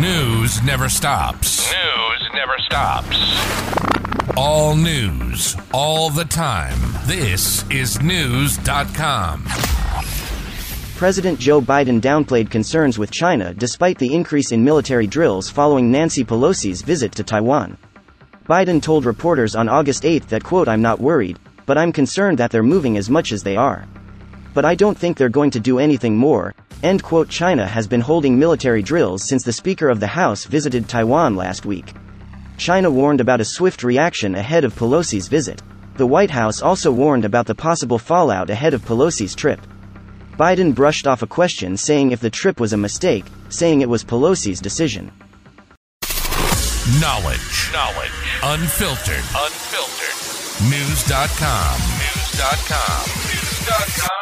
News never stops. News never stops. All news, all the time. This is Knewz.com. President Joe Biden downplayed concerns with China despite the increase in military drills following Nancy Pelosi's visit to Taiwan. Biden told reporters on August 8 that, quote, I'm not worried, but I'm concerned that they're moving as much as they are. But I don't think they're going to do anything more, End quote China has been holding military drills since the Speaker of the House visited Taiwan last week. China warned about a swift reaction ahead of Pelosi's visit. The White House also warned about the possible fallout ahead of Pelosi's trip. Biden brushed off a question saying if the trip was a mistake, saying it was Pelosi's decision. Knowledge. Knowledge. Unfiltered. Unfiltered. Knewz.com. Knewz.com. Knewz.com.